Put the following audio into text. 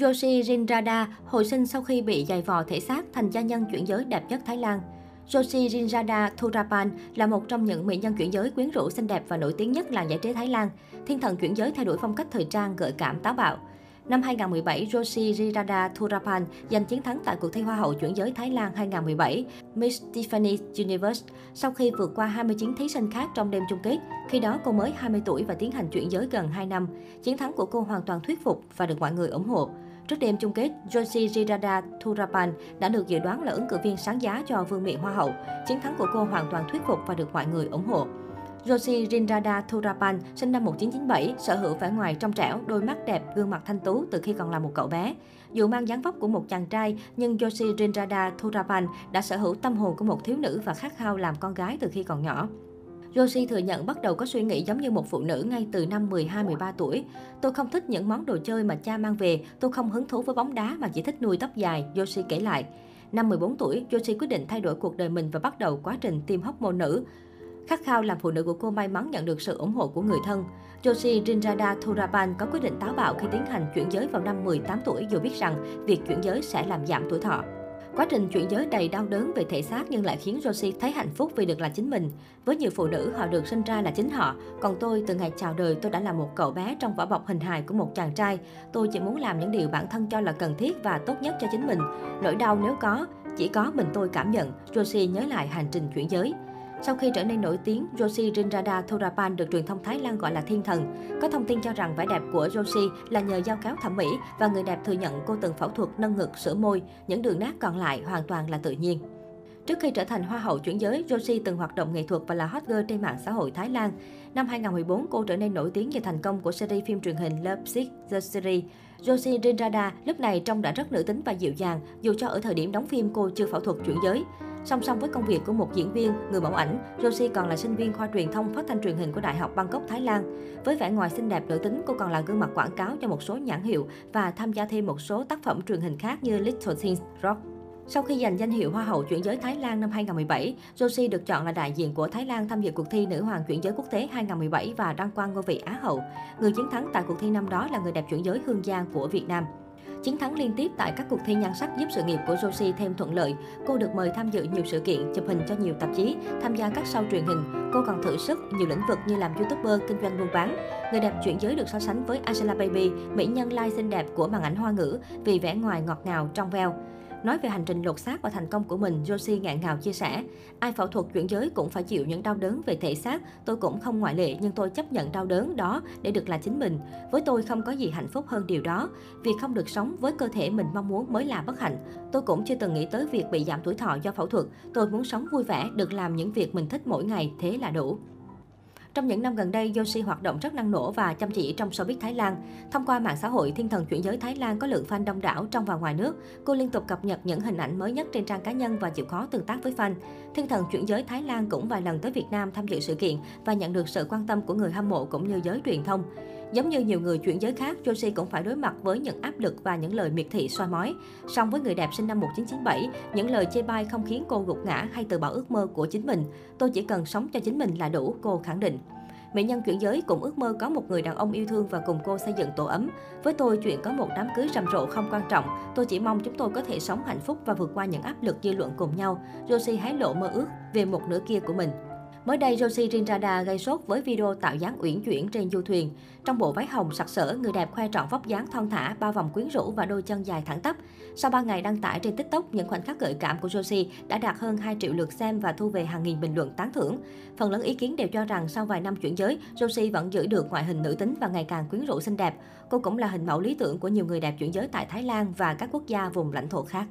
Yoshi Rinrada hồi sinh sau khi bị giày vò thể xác thành gia nhân chuyển giới đẹp nhất Thái Lan. Yoshi Rinrada Thurapan là một trong những mỹ nhân chuyển giới quyến rũ xinh đẹp và nổi tiếng nhất làng giải trí Thái Lan. Thiên thần chuyển giới thay đổi phong cách thời trang gợi cảm táo bạo. Năm 2017, Joshi Rirada Thurapan giành chiến thắng tại cuộc thi Hoa hậu chuyển giới Thái Lan 2017 Miss Tiffany Universe sau khi vượt qua 29 thí sinh khác trong đêm chung kết. Khi đó cô mới 20 tuổi và tiến hành chuyển giới gần 2 năm. Chiến thắng của cô hoàn toàn thuyết phục và được mọi người ủng hộ. Trước đêm chung kết, Joshi Girada Thurapan đã được dự đoán là ứng cử viên sáng giá cho vương miện Hoa hậu. Chiến thắng của cô hoàn toàn thuyết phục và được mọi người ủng hộ. Joshi Rinrada Thurapan, sinh năm 1997, sở hữu vẻ ngoài trong trẻo, đôi mắt đẹp, gương mặt thanh tú từ khi còn là một cậu bé. Dù mang dáng vóc của một chàng trai, nhưng Joshi Rinrada Thurapan đã sở hữu tâm hồn của một thiếu nữ và khát khao làm con gái từ khi còn nhỏ. Josie thừa nhận bắt đầu có suy nghĩ giống như một phụ nữ ngay từ năm 12-13 tuổi. Tôi không thích những món đồ chơi mà cha mang về, tôi không hứng thú với bóng đá mà chỉ thích nuôi tóc dài, Josie kể lại. Năm 14 tuổi, Josie quyết định thay đổi cuộc đời mình và bắt đầu quá trình tiêm hormone nữ. Khát khao làm phụ nữ của cô may mắn nhận được sự ủng hộ của người thân. Joshi Rinrada Thurapan có quyết định táo bạo khi tiến hành chuyển giới vào năm 18 tuổi dù biết rằng việc chuyển giới sẽ làm giảm tuổi thọ. Quá trình chuyển giới đầy đau đớn về thể xác nhưng lại khiến Rosie thấy hạnh phúc vì được là chính mình. Với nhiều phụ nữ, họ được sinh ra là chính họ. Còn tôi, từ ngày chào đời, tôi đã là một cậu bé trong vỏ bọc hình hài của một chàng trai. Tôi chỉ muốn làm những điều bản thân cho là cần thiết và tốt nhất cho chính mình. Nỗi đau nếu có, chỉ có mình tôi cảm nhận, Rosie nhớ lại hành trình chuyển giới. Sau khi trở nên nổi tiếng, Joshi Rinrada Thorapan được truyền thông Thái Lan gọi là thiên thần. Có thông tin cho rằng vẻ đẹp của Joshi là nhờ giao cáo thẩm mỹ và người đẹp thừa nhận cô từng phẫu thuật nâng ngực, sửa môi, những đường nét còn lại hoàn toàn là tự nhiên. Trước khi trở thành hoa hậu chuyển giới, Josie từng hoạt động nghệ thuật và là hot girl trên mạng xã hội Thái Lan. Năm 2014, cô trở nên nổi tiếng nhờ thành công của series phim truyền hình Love Sick The Series. Josie Rinrada lúc này trông đã rất nữ tính và dịu dàng, dù cho ở thời điểm đóng phim cô chưa phẫu thuật chuyển giới. Song song với công việc của một diễn viên, người mẫu ảnh, Rosie còn là sinh viên khoa truyền thông phát thanh truyền hình của Đại học Bangkok, Thái Lan. Với vẻ ngoài xinh đẹp nữ tính, cô còn là gương mặt quảng cáo cho một số nhãn hiệu và tham gia thêm một số tác phẩm truyền hình khác như Little Things Rock. Sau khi giành danh hiệu Hoa hậu chuyển giới Thái Lan năm 2017, Josie được chọn là đại diện của Thái Lan tham dự cuộc thi Nữ hoàng chuyển giới quốc tế 2017 và đăng quang ngôi vị Á hậu. Người chiến thắng tại cuộc thi năm đó là người đẹp chuyển giới Hương Giang của Việt Nam. Chiến thắng liên tiếp tại các cuộc thi nhan sắc giúp sự nghiệp của Josie thêm thuận lợi. Cô được mời tham dự nhiều sự kiện, chụp hình cho nhiều tạp chí, tham gia các show truyền hình. Cô còn thử sức nhiều lĩnh vực như làm youtuber, kinh doanh buôn bán. Người đẹp chuyển giới được so sánh với Angela Baby, mỹ nhân lai xinh đẹp của màn ảnh hoa ngữ vì vẻ ngoài ngọt ngào, trong veo. Nói về hành trình lột xác và thành công của mình, Josie ngạn ngào chia sẻ, ai phẫu thuật chuyển giới cũng phải chịu những đau đớn về thể xác, tôi cũng không ngoại lệ nhưng tôi chấp nhận đau đớn đó để được là chính mình. Với tôi không có gì hạnh phúc hơn điều đó, việc không được sống với cơ thể mình mong muốn mới là bất hạnh. Tôi cũng chưa từng nghĩ tới việc bị giảm tuổi thọ do phẫu thuật, tôi muốn sống vui vẻ, được làm những việc mình thích mỗi ngày, thế là đủ. Trong những năm gần đây, Yoshi hoạt động rất năng nổ và chăm chỉ trong showbiz Thái Lan. Thông qua mạng xã hội, thiên thần chuyển giới Thái Lan có lượng fan đông đảo trong và ngoài nước. Cô liên tục cập nhật những hình ảnh mới nhất trên trang cá nhân và chịu khó tương tác với fan. Thiên thần chuyển giới Thái Lan cũng vài lần tới Việt Nam tham dự sự kiện và nhận được sự quan tâm của người hâm mộ cũng như giới truyền thông. Giống như nhiều người chuyển giới khác, Josie cũng phải đối mặt với những áp lực và những lời miệt thị soi mói. Song với người đẹp sinh năm 1997, những lời chê bai không khiến cô gục ngã hay từ bỏ ước mơ của chính mình. Tôi chỉ cần sống cho chính mình là đủ, cô khẳng định. Mỹ nhân chuyển giới cũng ước mơ có một người đàn ông yêu thương và cùng cô xây dựng tổ ấm. Với tôi, chuyện có một đám cưới rầm rộ không quan trọng. Tôi chỉ mong chúng tôi có thể sống hạnh phúc và vượt qua những áp lực dư luận cùng nhau. Josie hái lộ mơ ước về một nửa kia của mình. Mới đây, Josie Rinrada gây sốt với video tạo dáng uyển chuyển trên du thuyền. Trong bộ váy hồng sặc sỡ, người đẹp khoe trọn vóc dáng thon thả, bao vòng quyến rũ và đôi chân dài thẳng tắp. Sau 3 ngày đăng tải trên TikTok, những khoảnh khắc gợi cảm của Josie đã đạt hơn 2 triệu lượt xem và thu về hàng nghìn bình luận tán thưởng. Phần lớn ý kiến đều cho rằng sau vài năm chuyển giới, Josie vẫn giữ được ngoại hình nữ tính và ngày càng quyến rũ xinh đẹp. Cô cũng là hình mẫu lý tưởng của nhiều người đẹp chuyển giới tại Thái Lan và các quốc gia vùng lãnh thổ khác.